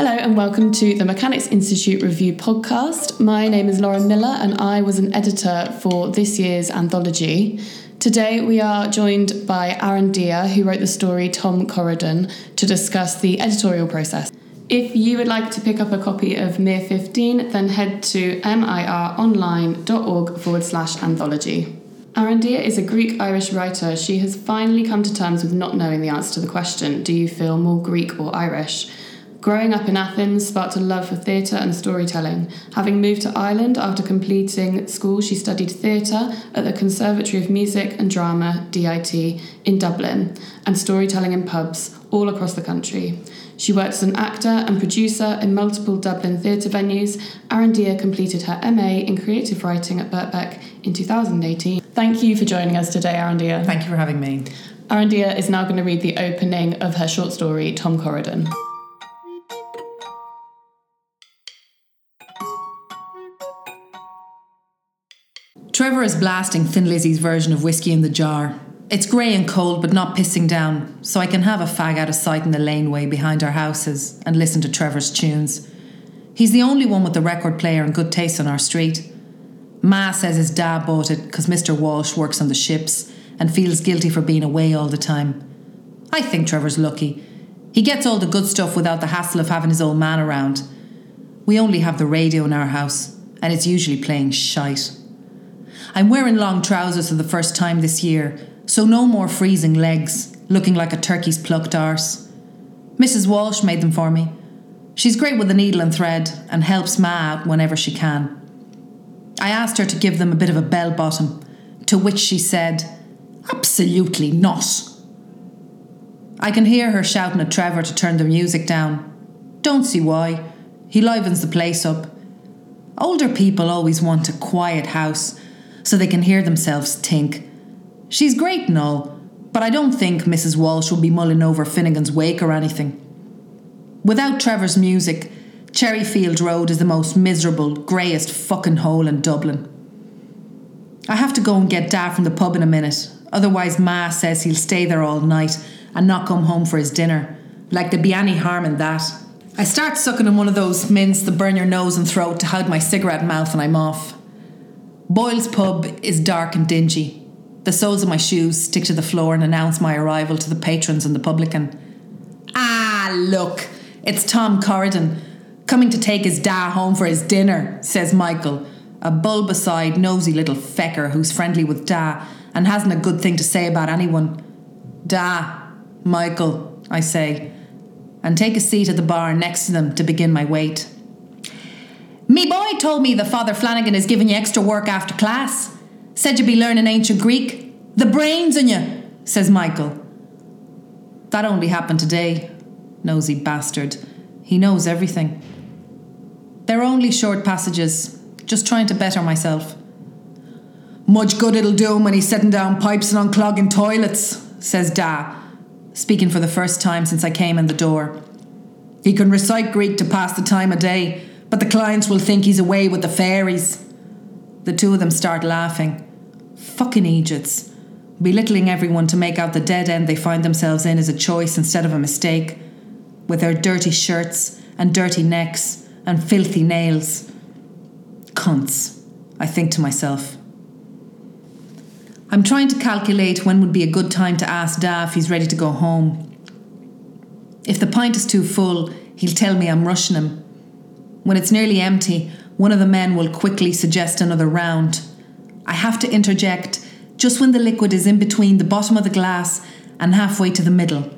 Hello and welcome to the Mechanics Institute Review podcast. My name is Lauren Miller and I was an editor for this year's anthology. Today we are joined by Aaron Deer, who wrote the story Tom Corridon, to discuss the editorial process. If you would like to pick up a copy of Mir 15, then head to mironline.org forward slash anthology. Arandia is a Greek Irish writer. She has finally come to terms with not knowing the answer to the question Do you feel more Greek or Irish? Growing up in Athens sparked a love for theatre and storytelling. Having moved to Ireland after completing school, she studied theatre at the Conservatory of Music and Drama, DIT, in Dublin, and storytelling in pubs all across the country. She worked as an actor and producer in multiple Dublin theatre venues. Arandia completed her MA in creative writing at Birkbeck in 2018. Thank you for joining us today, Arandia. Thank you for having me. Arandia is now going to read the opening of her short story, Tom Corridon. Trevor is blasting Thin Lizzy's version of Whiskey in the Jar. It's grey and cold, but not pissing down, so I can have a fag out of sight in the laneway behind our houses and listen to Trevor's tunes. He's the only one with the record player and good taste on our street. Ma says his dad bought it because Mr. Walsh works on the ships and feels guilty for being away all the time. I think Trevor's lucky. He gets all the good stuff without the hassle of having his old man around. We only have the radio in our house, and it's usually playing shite. I'm wearing long trousers for the first time this year, so no more freezing legs, looking like a turkey's plucked arse. Mrs. Walsh made them for me. She's great with a needle and thread and helps Ma out whenever she can. I asked her to give them a bit of a bell bottom, to which she said, Absolutely not. I can hear her shouting at Trevor to turn the music down. Don't see why. He livens the place up. Older people always want a quiet house so they can hear themselves think. She's great and all, but I don't think Mrs. Walsh will be mulling over Finnegan's Wake or anything. Without Trevor's music, Cherryfield Road is the most miserable, greyest fucking hole in Dublin. I have to go and get Dad from the pub in a minute, otherwise, Ma says he'll stay there all night and not come home for his dinner. Like there'd be any harm in that. I start sucking on one of those mints that burn your nose and throat to hide my cigarette mouth and I'm off. Boyle's pub is dark and dingy. The soles of my shoes stick to the floor and announce my arrival to the patrons and the publican. Ah, look, it's Tom Corridon, coming to take his da home for his dinner, says Michael, a bulbous eyed, nosy little fecker who's friendly with Da and hasn't a good thing to say about anyone. Da, Michael, I say, and take a seat at the bar next to them to begin my wait. Me boy told me the Father Flanagan is giving you extra work after class. Said you'd be learning ancient Greek. The brains in you, says Michael. That only happened today, nosy bastard. He knows everything. They're only short passages, just trying to better myself. Much good it'll do him when he's setting down pipes and unclogging toilets, says Da, speaking for the first time since I came in the door. He can recite Greek to pass the time of day, but the clients will think he's away with the fairies. The two of them start laughing. Fucking Egypts. Belittling everyone to make out the dead end they find themselves in is a choice instead of a mistake. With their dirty shirts and dirty necks and filthy nails. Cunts, I think to myself. I'm trying to calculate when would be a good time to ask Da if he's ready to go home. If the pint is too full, he'll tell me I'm rushing him. When it's nearly empty, one of the men will quickly suggest another round. I have to interject just when the liquid is in between the bottom of the glass and halfway to the middle.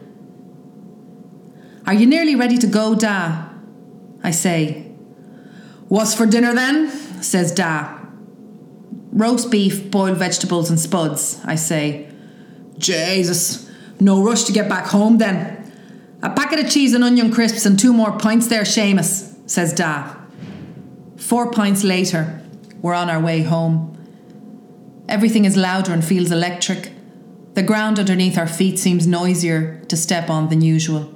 Are you nearly ready to go, Da? I say. What's for dinner then? says Da. Roast beef, boiled vegetables, and spuds, I say. Jesus, no rush to get back home then. A packet of cheese and onion crisps and two more pints there, Seamus says Da. Four pints later, we're on our way home. Everything is louder and feels electric. The ground underneath our feet seems noisier to step on than usual.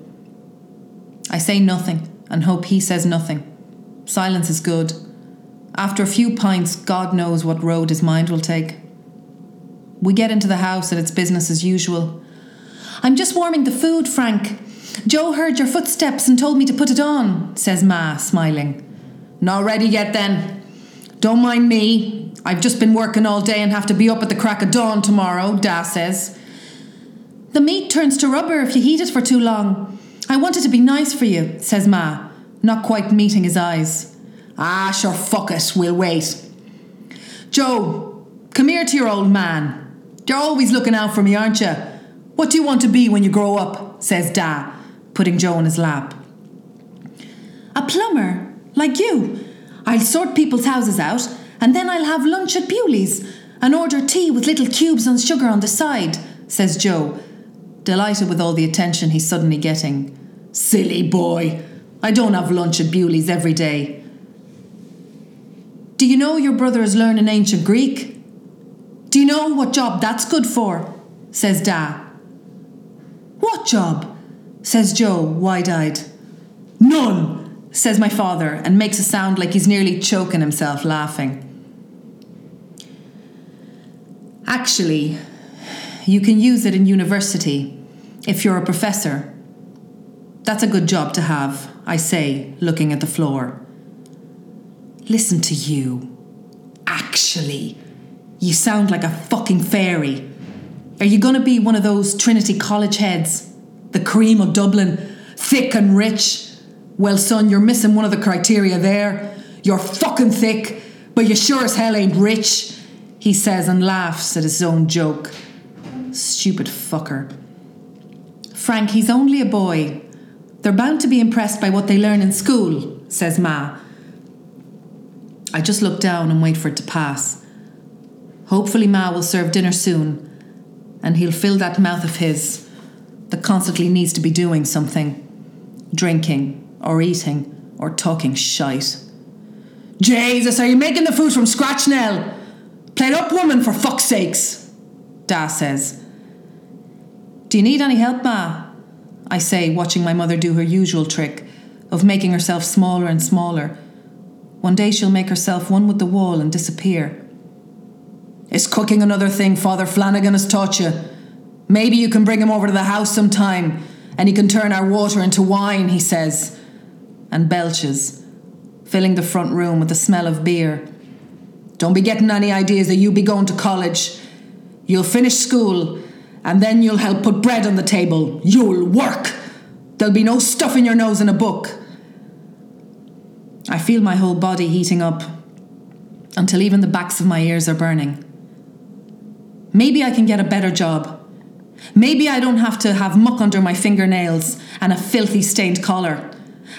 I say nothing and hope he says nothing. Silence is good. After a few pints, God knows what road his mind will take. We get into the house and it's business as usual. I'm just warming the food, Frank. Joe heard your footsteps and told me to put it on, says Ma, smiling. Not ready yet then. Don't mind me. I've just been working all day and have to be up at the crack of dawn tomorrow, Da says. The meat turns to rubber if you heat it for too long. I want it to be nice for you, says Ma, not quite meeting his eyes. Ah, sure, fuck it, we'll wait. Joe, come here to your old man. You're always looking out for me, aren't you? What do you want to be when you grow up? says Da, putting Joe in his lap. A plumber, like you. I'll sort people's houses out, and then I'll have lunch at Bewley's and order tea with little cubes and sugar on the side, says Joe, delighted with all the attention he's suddenly getting. Silly boy, I don't have lunch at Bewley's every day. Do you know your brother is learning ancient Greek? Do you know what job that's good for? says Da. What job? Says Joe, wide eyed. None, says my father, and makes a sound like he's nearly choking himself laughing. Actually, you can use it in university if you're a professor. That's a good job to have, I say, looking at the floor. Listen to you. Actually, you sound like a fucking fairy. Are you going to be one of those Trinity College heads? The cream of Dublin, thick and rich? Well, son, you're missing one of the criteria there. You're fucking thick, but you sure as hell ain't rich, he says and laughs at his own joke. Stupid fucker. Frank, he's only a boy. They're bound to be impressed by what they learn in school, says Ma. I just look down and wait for it to pass. Hopefully, Ma will serve dinner soon, and he'll fill that mouth of his that constantly needs to be doing something drinking, or eating, or talking shite. Jesus, are you making the food from scratch, Nell? Play it up, woman, for fuck's sakes, Da says. Do you need any help, Ma? I say, watching my mother do her usual trick of making herself smaller and smaller. One day she'll make herself one with the wall and disappear. Is cooking another thing Father Flanagan has taught you? Maybe you can bring him over to the house sometime and he can turn our water into wine, he says, and belches, filling the front room with the smell of beer. Don't be getting any ideas that you'll be going to college. You'll finish school and then you'll help put bread on the table. You'll work. There'll be no stuffing your nose in a book. I feel my whole body heating up until even the backs of my ears are burning. Maybe I can get a better job. Maybe I don't have to have muck under my fingernails and a filthy stained collar.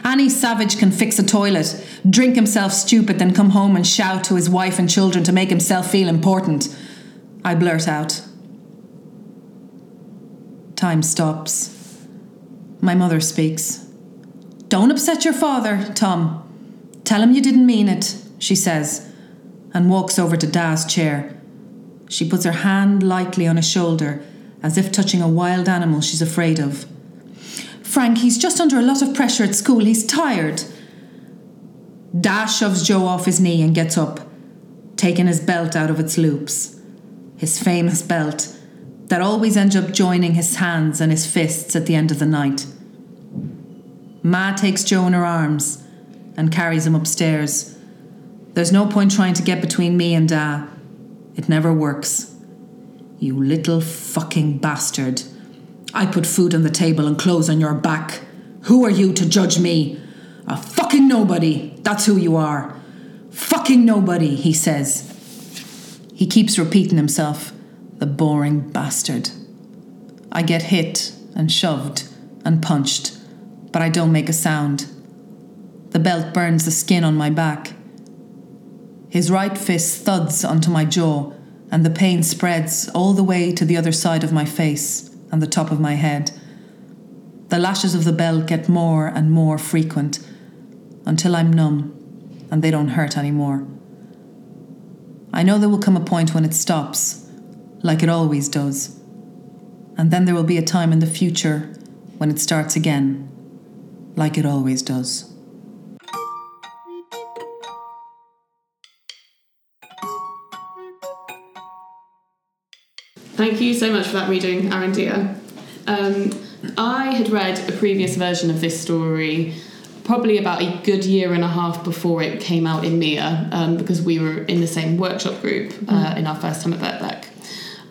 Any savage can fix a toilet, drink himself stupid, then come home and shout to his wife and children to make himself feel important. I blurt out. Time stops. My mother speaks. Don't upset your father, Tom. Tell him you didn't mean it, she says, and walks over to Da's chair. She puts her hand lightly on his shoulder, as if touching a wild animal she's afraid of. Frank, he's just under a lot of pressure at school. He's tired. Da shoves Joe off his knee and gets up, taking his belt out of its loops. His famous belt that always ends up joining his hands and his fists at the end of the night. Ma takes Joe in her arms and carries him upstairs. There's no point trying to get between me and Da. It never works. You little fucking bastard. I put food on the table and clothes on your back. Who are you to judge me? A fucking nobody. That's who you are. Fucking nobody, he says. He keeps repeating himself. The boring bastard. I get hit and shoved and punched, but I don't make a sound. The belt burns the skin on my back. His right fist thuds onto my jaw, and the pain spreads all the way to the other side of my face and the top of my head. The lashes of the belt get more and more frequent until I'm numb and they don't hurt anymore. I know there will come a point when it stops like it always does. And then there will be a time in the future when it starts again, like it always does. Thank you so much for that reading, Arandia. Um, I had read a previous version of this story probably about a good year and a half before it came out in Mia um, because we were in the same workshop group uh, in our first time at Birkbeck.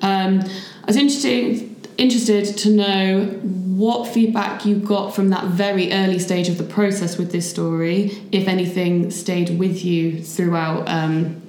Um, I was interested interested to know what feedback you got from that very early stage of the process with this story, if anything stayed with you throughout, um,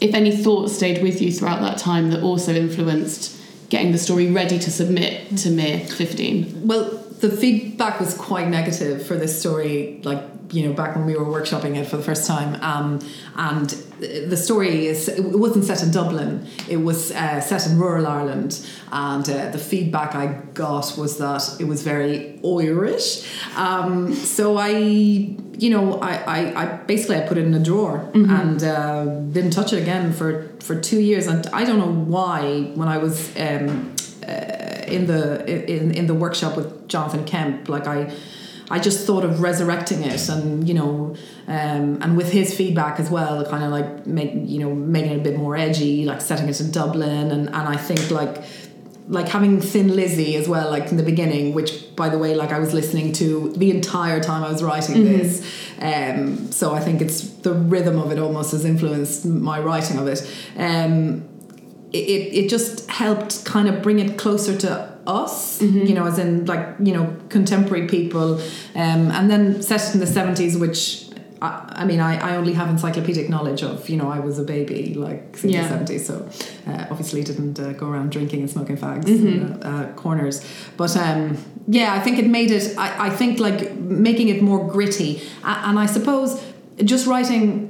if any thoughts stayed with you throughout that time that also influenced getting the story ready to submit to Mir 15. Well, the feedback was quite negative for this story, like you know, back when we were workshopping it for the first time. Um, and the story is, it wasn't set in Dublin, it was uh, set in rural Ireland. And uh, the feedback I got was that it was very Irish. Um, so I, you know, I, I, I, basically I put it in a drawer mm-hmm. and uh, didn't touch it again for, for two years. And I don't know why, when I was um, uh, in the in, in the workshop with Jonathan Kemp, like I I just thought of resurrecting it and you know um, and with his feedback as well kind of like make you know making it a bit more edgy like setting it in Dublin and, and I think like like having Thin Lizzy as well like in the beginning which by the way like I was listening to the entire time I was writing mm-hmm. this um, so I think it's the rhythm of it almost has influenced my writing of it um, it, it just helped kind of bring it closer to us, mm-hmm. you know, as in like, you know, contemporary people. Um, and then set it in the 70s, which I, I mean, I, I only have encyclopedic knowledge of, you know, I was a baby like in yeah. the 70s, so uh, obviously didn't uh, go around drinking and smoking fags mm-hmm. in uh, corners. But um, yeah, I think it made it, I, I think like making it more gritty. And I suppose just writing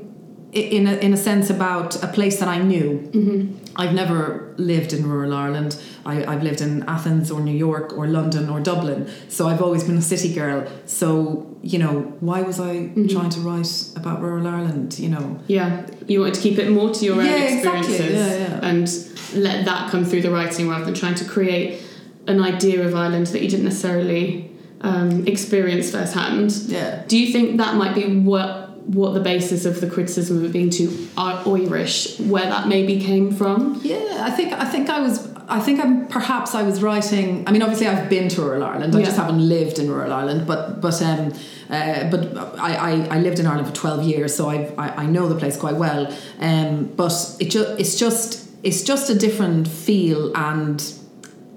in a, in a sense about a place that I knew. Mm-hmm. I've never lived in rural Ireland. I, I've lived in Athens or New York or London or Dublin. So I've always been a city girl. So, you know, why was I mm-hmm. trying to write about rural Ireland, you know? Yeah. You wanted to keep it more to your yeah, own experiences exactly. yeah, yeah. and let that come through the writing rather than trying to create an idea of Ireland that you didn't necessarily um, experience firsthand. Yeah. Do you think that might be what what the basis of the criticism of it being too Irish, where that maybe came from? Yeah, I think I think I was I think I'm perhaps I was writing. I mean, obviously I've been to rural Ireland. I yeah. just haven't lived in rural Ireland. But but um, uh, but I, I, I lived in Ireland for twelve years, so I I, I know the place quite well. Um, but it just it's just it's just a different feel, and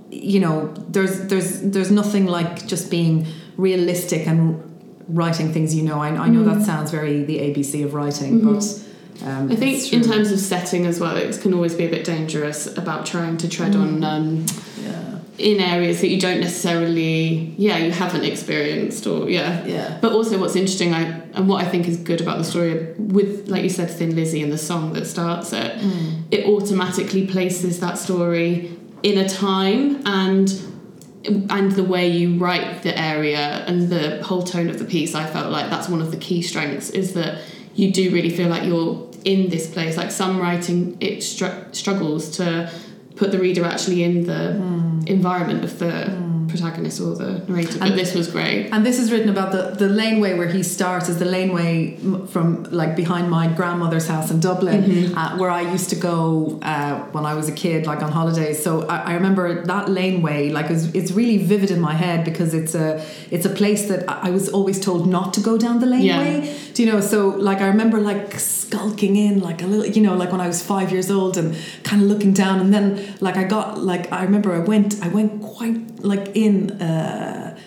you know, there's there's there's nothing like just being realistic and writing things you know. I, I know mm. that sounds very the ABC of writing, mm-hmm. but um, I think in terms of setting as well, it can always be a bit dangerous about trying to tread mm. on um, yeah. in areas that you don't necessarily, yeah, you haven't experienced or yeah, yeah. But also, what's interesting, I and what I think is good about the story with, like you said, Thin Lizzy and the song that starts it, mm. it automatically places that story in a time and and the way you write the area and the whole tone of the piece i felt like that's one of the key strengths is that you do really feel like you're in this place like some writing it str- struggles to put the reader actually in the mm. environment of the mm protagonist or the narrator. But and, this was great. And this is written about the, the laneway where he starts is the laneway from like behind my grandmother's house in Dublin, mm-hmm. uh, where I used to go uh, when I was a kid, like on holidays. So I, I remember that laneway, like it's, it's really vivid in my head because it's a it's a place that I was always told not to go down the laneway. Yeah. Do you know? So like I remember like skulking in like a little, you know, like when I was five years old and kind of looking down, and then like I got like I remember I went I went quite like in. Uh,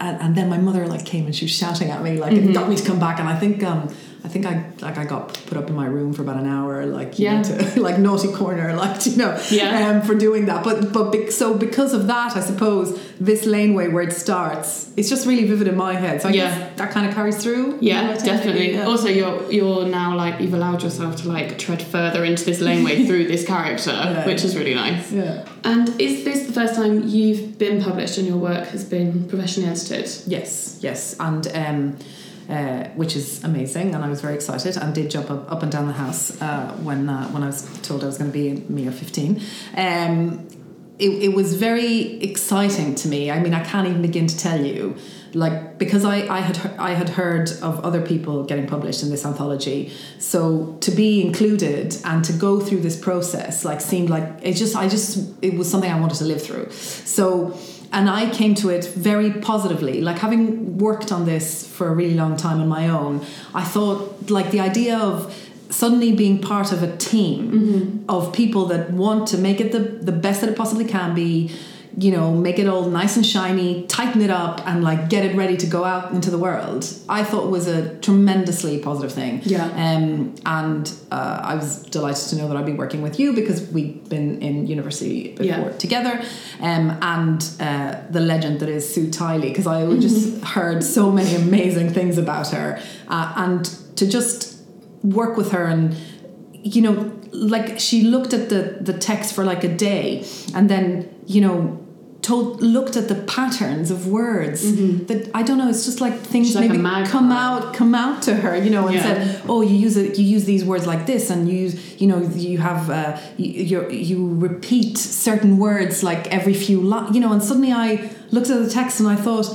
and, and, then my mother like came and she was shouting at me like mm-hmm. it got me to come back and I think um I think I like I got put up in my room for about an hour, like yeah, to, like naughty corner, like you know, yeah, um, for doing that. But but be, so because of that, I suppose this laneway where it starts, it's just really vivid in my head. So I yeah. guess that kind of carries through. Yeah, definitely. Yeah. Also, you're you're now like you've allowed yourself to like tread further into this laneway through this character, yeah. which is really nice. Yeah. And is this the first time you've been published and your work has been professionally edited? Yes, yes, and. Um, uh, which is amazing, and I was very excited and did jump up, up and down the house uh, when uh, when I was told I was going to be Mir 15. Um, it, it was very exciting to me. I mean, I can't even begin to tell you, like because I, I had I had heard of other people getting published in this anthology, so to be included and to go through this process like seemed like it just I just it was something I wanted to live through. So and I came to it very positively. Like having worked on this for a really long time on my own, I thought like the idea of suddenly being part of a team Mm-hmm. of people that want to make it the, the best that it possibly can be you know make it all nice and shiny tighten it up and like get it ready to go out into the world i thought was a tremendously positive thing Yeah. um, and uh, i was delighted to know that i'd be working with you because we've been in university before Yeah. together um, and uh, the legend that is Sue Tyley because i just heard so many amazing things about her uh, and to just work with her and you know like she looked at the the text for like a day and then you know told looked at the patterns of words that I don't know it's just like things She's maybe magpie. come out come out to her you know and Yeah. said oh you use it you use these words like this and you use you know you have uh, you you repeat certain words like every few lines you know and suddenly I looked at the text and I thought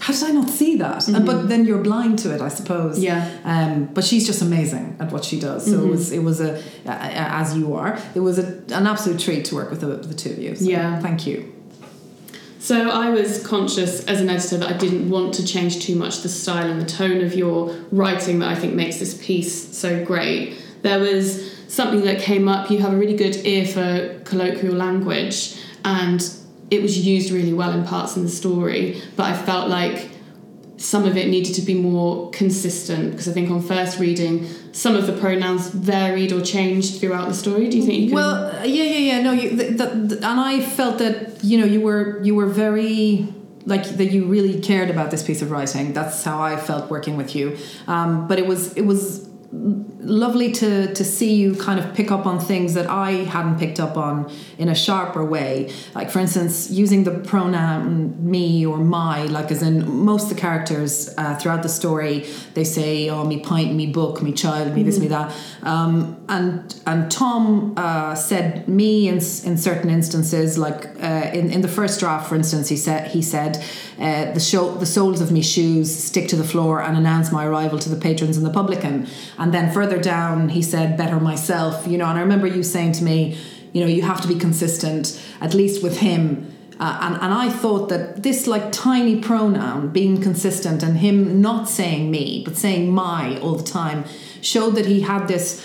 how did I not see that? And, but then you're blind to it, I suppose. Yeah. Um, but she's just amazing at what she does. So it was it was a uh, as you are. It was a, an absolute treat to work with the, the two of you. So Yeah. Thank you. So I was conscious as an editor that I didn't want to change too much the style and the tone of your writing that I think makes this piece so great. There was something that came up. You have a really good ear for colloquial language, and it was used really well in parts in the story. But I felt like some of it needed to be more consistent because I think on first reading, some of the pronouns varied or changed throughout the story. Do you think you can? Well, uh, yeah, yeah, yeah. No, you, th th th and I felt that you know you were you were very like that you really cared about this piece of writing. That's how I felt working with you. Um, but it was it was lovely to to see you kind of pick up on things that I hadn't picked up on in a sharper way. Like for instance, using the pronoun me or my, like as in most of the characters uh, throughout the story, they say, "Oh, me pint, me book, me child, me this, me that," um, and and Tom uh, said me in in certain instances, like uh, in in the first draft, for instance, he said he said uh, the show the soles of me shoes stick to the floor and announce my arrival to the patrons and the publican. And then further down, he said, better myself, you know. And I remember you saying to me, you know, you have to be consistent, at least with him. Uh, and, and I thought that this like tiny pronoun being consistent and him not saying me, but saying my all the time, showed that he had this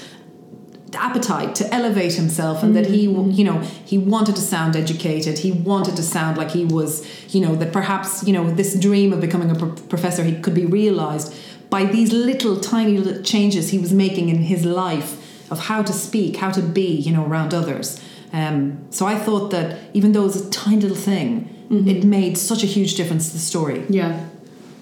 appetite to elevate himself and that he you know he wanted to sound educated. He wanted to sound like he was you know that perhaps you know this dream of becoming a pro- professor he could be realized by these little tiny changes he was making in his life of how to speak how to be you know around others. Um, so I thought that even though it was a tiny little thing it made such a huge difference to the story. Yeah.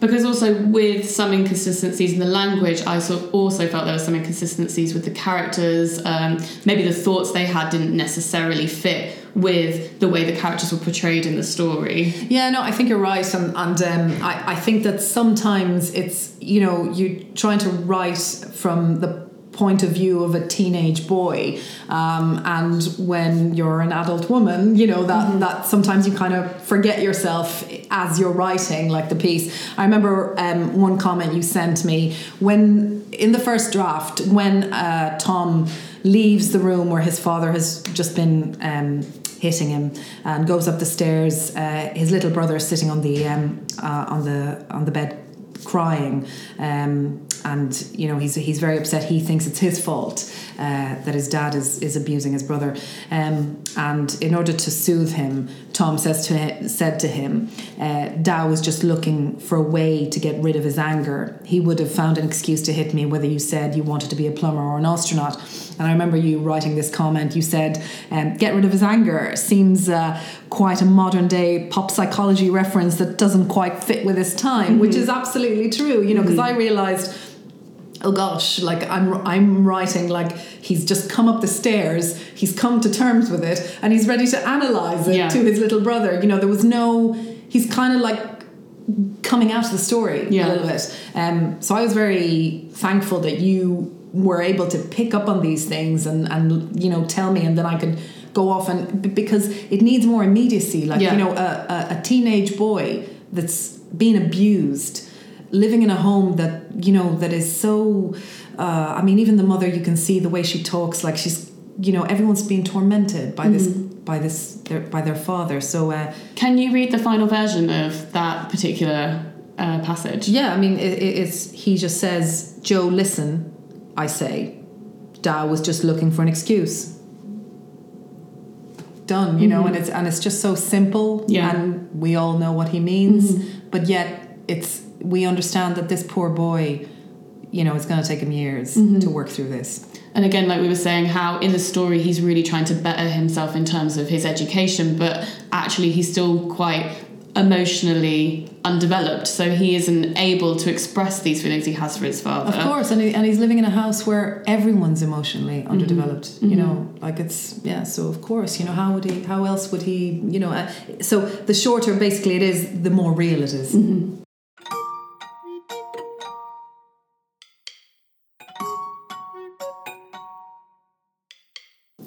Because also with some inconsistencies in the language, I sort of also felt there were some inconsistencies with the characters. Um, maybe the thoughts they had didn't necessarily fit with the way the characters were portrayed in the story. Yeah, no, I think you're right, and and um, I I think that sometimes it's you know you're trying to write from the point of view of a teenage boy um, and when you're an adult woman you know that that sometimes you kind of forget yourself as you're writing like the piece i remember um, one comment you sent me when in the first draft when uh, tom leaves the room where his father has just been um, hitting him and goes up the stairs. Uh, his little brother is sitting on the um, uh, on the on the bed crying. Um, and you know he's he's very upset. He thinks it's his fault uh, that his dad is is abusing his brother. Um, and in order to soothe him, Tom says to said to him, uh, "Dow was just looking for a way to get rid of his anger. He would have found an excuse to hit me, whether you said you wanted to be a plumber or an astronaut." And I remember you writing this comment. You said, um, "Get rid of his anger." Seems uh, quite a modern day pop psychology reference that doesn't quite fit with his time, which is absolutely true. You know, because I realized oh gosh like i'm i'm writing like he's just come up the stairs he's come to terms with it and he's ready to analyze it Yeah. to his little brother you know there was no he's kind of like coming out of the story Yeah. a little bit um so i was very thankful that you were able to pick up on these things and and you know tell me and then i could go off and because it needs more immediacy like Yeah. you know a, a, a teenage boy that's been abused living in a home that you know that is so uh, i mean even the mother you can see the way she talks like she's you know everyone's being tormented by this by this their, by their father. So uh, Can you read the final version of that particular uh, passage? yeah, I mean it, it- it's he just says, "Joe, listen, I say." Da was just looking for an excuse. Done, you know, and it's and it's just so simple, Yeah. and we all know what he means, but yet it's we understand that this poor boy, you know, it's going to take him years mm-hmm. to work through this. And again, like we were saying, how in the story he's really trying to better himself in terms of his education, but actually he's still quite emotionally undeveloped. So he isn't able to express these feelings he has for his father. Of course, and, he, and he's living in a house where everyone's emotionally mm-hmm. underdeveloped. You mm-hmm. know, like it's yeah. So of course, you know, how would he? How else would he? You know, uh, so the shorter basically it is, the more real it is.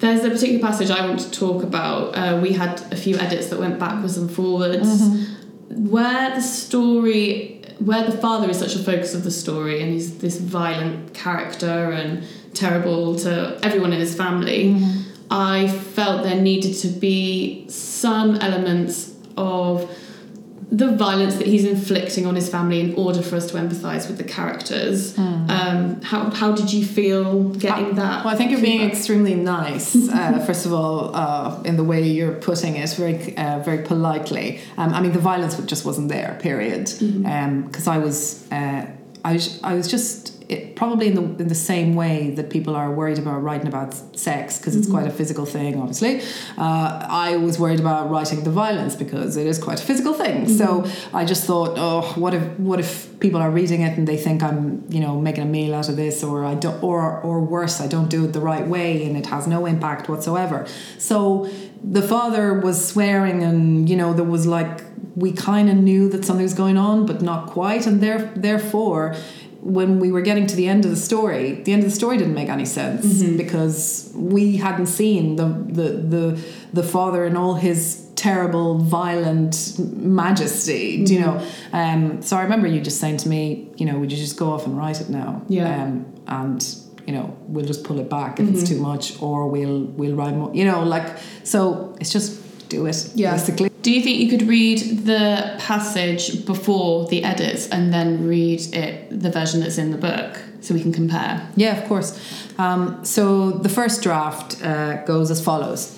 There's a particular passage I want to talk about. Uh, we had a few edits that went backwards and forwards. Where the story, where the father is such a focus of the story and he's this violent character and terrible to everyone in his family, I felt there needed to be some elements of the violence that he's inflicting on his family in order for us to empathise with the characters. Um, how, how did you feel getting that? Well, I think you're being extremely nice. Uh, first of all, uh, in the way you're putting it, very, uh, very politely. Um, I mean, the violence just wasn't there. Period. Because I was, uh, I was, I was just it, probably in the in the same way that people are worried about writing about sex because it's quite a physical thing. Obviously, uh, I was worried about writing the violence because it is quite a physical thing. So I just thought, oh, what if what if people are reading it and they think I'm you know making a meal out of this, or I don't, or or worse, I don't do it the right way and it has no impact whatsoever. So the father was swearing, and you know there was like we kind of knew that something was going on, but not quite, and there therefore when we were getting to the end of the story, the end of the story didn't make any sense because we hadn't seen the, the the the father in all his terrible, violent majesty. Do you know? Um, so I remember you just saying to me, you know, would you just go off and write it now? Yeah. Um, and you know, we'll just pull it back if it's too much, or we'll we'll write more. You know, like so. It's just do it. Yeah. Basically. Do you think you could read the passage before the edits and then read it the version that's in the book so we can compare? Yeah, of course. Um, so the first draft uh, goes as follows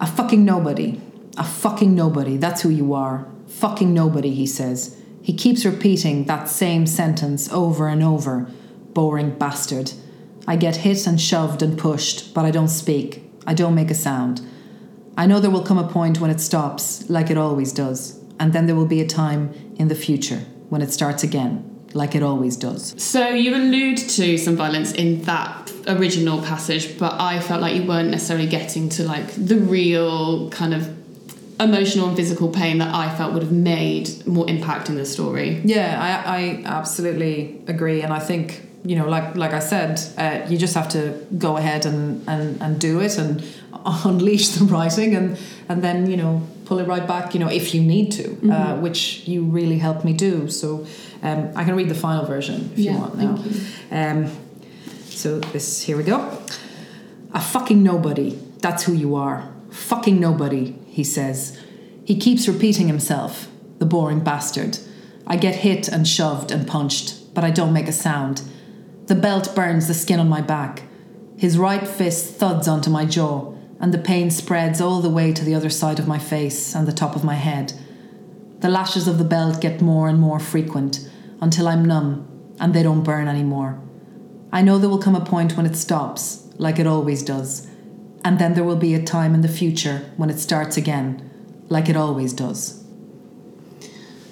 A fucking nobody. A fucking nobody. That's who you are. Fucking nobody, he says. He keeps repeating that same sentence over and over. Boring bastard. I get hit and shoved and pushed, but I don't speak. I don't make a sound. I know there will come a point when it stops, like it always does. And then there will be a time in the future when it starts again, like it always does. So you allude to some violence in that original passage, but I felt like you weren't necessarily getting to like the real kind of emotional and physical pain that I felt would have made more impact in the story. Yeah, I, I absolutely agree, and I think you know, like like I said, uh, you just have to go ahead and, and, and do it and unleash the writing, and and then you know pull it right back, you know, if you need to, uh, which you really helped me do. So um, I can read the final version if you want now. you. Um, so this here we go. A fucking nobody. That's who you are. Fucking nobody, he says. He keeps repeating himself, the boring bastard. I get hit and shoved and punched, but I don't make a sound. The belt burns the skin on my back. His right fist thuds onto my jaw, and the pain spreads all the way to the other side of my face and the top of my head. The lashes of the belt get more and more frequent until I'm numb and they don't burn anymore. I know there will come a point when it stops, like it always does, and then there will be a time in the future when it starts again, like it always does.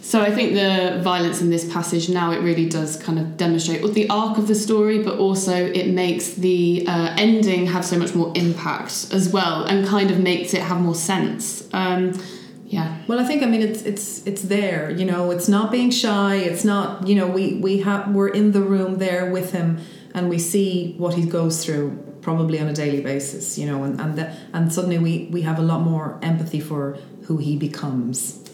So I think the violence in this passage now it really does kind of demonstrate the arc of the story, but also it makes the uh, ending have so much more impact as well, and kind of makes it have more sense. Um, yeah. Well, I think I mean it's it's it's there. You know, it's not being shy. It's not you know we we have we're in the room there with him, and we see what he goes through probably on a daily basis. You know, and and the, and suddenly we we have a lot more empathy for who he becomes.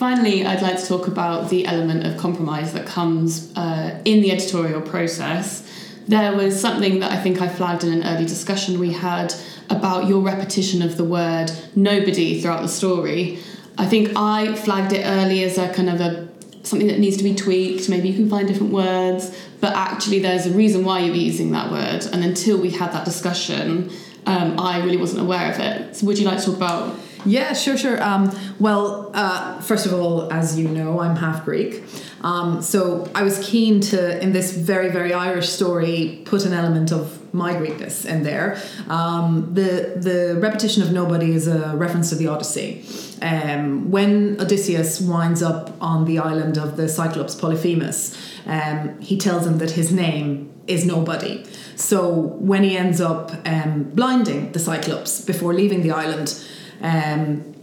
Finally, I'd like to talk about the element of compromise that comes uh, in the editorial process. There was something that I think I flagged in an early discussion we had about your repetition of the word nobody throughout the story. I think I flagged it early as a kind of a something that needs to be tweaked. Maybe you can find different words, but actually, there's a reason why you're using that word. And until we had that discussion, um, I really wasn't aware of it. So, would you like to talk about yeah, sure, sure. Um, well, uh, first of all, as you know, I'm half Greek. Um, so I was keen to, in this very, very Irish story, put an element of my Greekness in there. Um, the the repetition of nobody is a reference to the Odyssey. Um, when Odysseus winds up on the island of the Cyclops Polyphemus, um, he tells him that his name is nobody. So when he ends up um, blinding the Cyclops before leaving the island, um,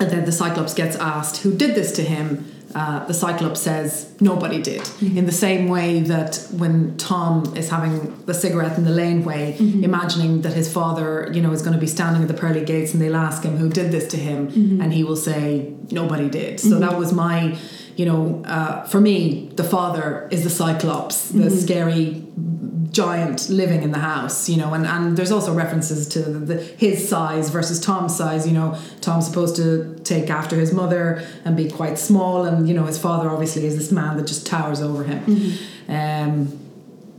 and then the Cyclops gets asked who did this to him. Uh, the Cyclops says nobody did. Mm-hmm. In the same way that when Tom is having the cigarette in the laneway, mm-hmm. imagining that his father, you know, is going to be standing at the pearly gates, and they'll ask him who did this to him, mm-hmm. and he will say nobody did. So mm-hmm. that was my, you know, uh, for me, the father is the Cyclops, the mm-hmm. scary giant living in the house, you know, and, and there's also references to the, his size versus Tom's size, you know, Tom's supposed to take after his mother and be quite small, and you know, his father obviously is this man that just towers over him. Mm-hmm. Um,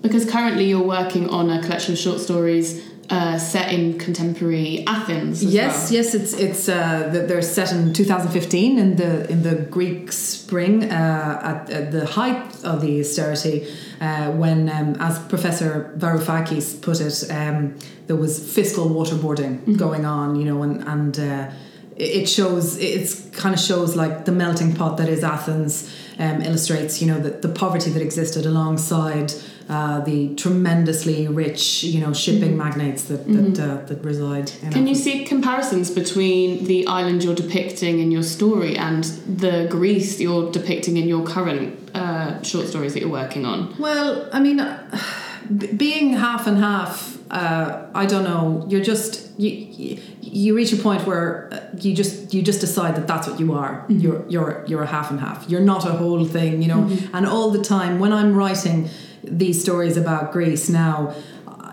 because currently you're working on a collection of short stories uh, set in contemporary Athens. yes, well. yes, it's it's uh, they're set in 2015 in the in the Greek spring uh, at, at, the height of the austerity, uh, when um, as Professor Varoufakis put it, um, there was fiscal waterboarding mm-hmm. going on, you know, and and uh, it shows it's kind of shows like the melting pot that is Athens. Um, illustrates, you know, the, the poverty that existed alongside uh, the tremendously rich, you know, shipping mm-hmm. magnates that that, mm-hmm. uh, that reside. Can you see comparisons between the island you're depicting in your story and the Greece you're depicting in your current uh, short stories that you're working on? Well, I mean, being half and half, uh, I don't know. You're just you. You reach a point where uh, you just you just decide that that's what you are. Mm-hmm. You're you're you're a half and half. You're not a whole thing, you know. Mm-hmm. And all the time when I'm writing these stories about Greece now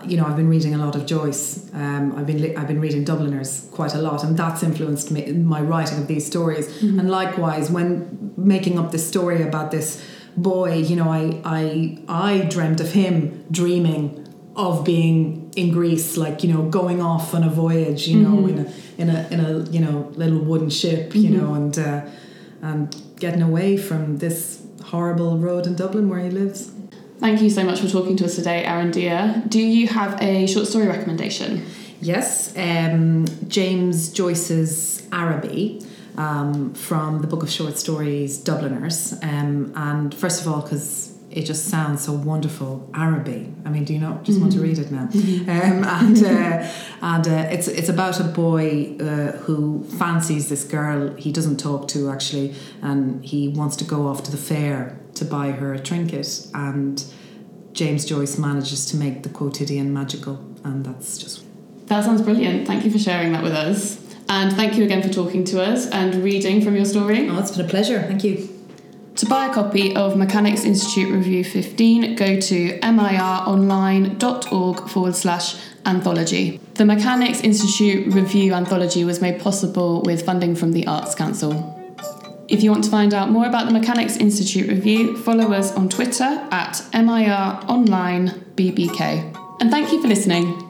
you know, I've been reading a lot of Joyce. Um, I've been I've been reading Dubliners quite a lot, and that's influenced me, my writing of these stories. Mm-hmm. And likewise, when making up this story about this boy, you know, I I I dreamt of him dreaming of being in Greece, like you know, going off on a voyage, you know, mm-hmm. in a in a in a you know little wooden ship, you mm-hmm. know, and uh, and getting away from this horrible road in Dublin where he lives. Thank you so much for talking to us today, Aaron Dear. Do you have a short story recommendation? Yes, um, James Joyce's Araby. Um, from the book of short stories Dubliners. Um, and first of all, because it just sounds so wonderful, Araby. I mean, do you not just mm-hmm. want to mm-hmm. read it now? Mm-hmm. Um, and uh, and uh, it's it's about a boy uh, who fancies this girl he doesn't talk to actually, and he wants to go off to the fair to buy her a trinket and James Joyce manages to make the quotidian magical and that's just that sounds brilliant thank you for sharing that with us and thank you again for talking to us and reading from your story oh it's been a pleasure thank you to buy a copy of Mechanics Institute Review 15, go to mironline.org forward slash anthology. The Mechanics Institute Review Anthology was made possible with funding from the Arts Council. If you want to find out more about the Mechanics Institute review, follow us on Twitter at MIR Online BBK. And thank you for listening.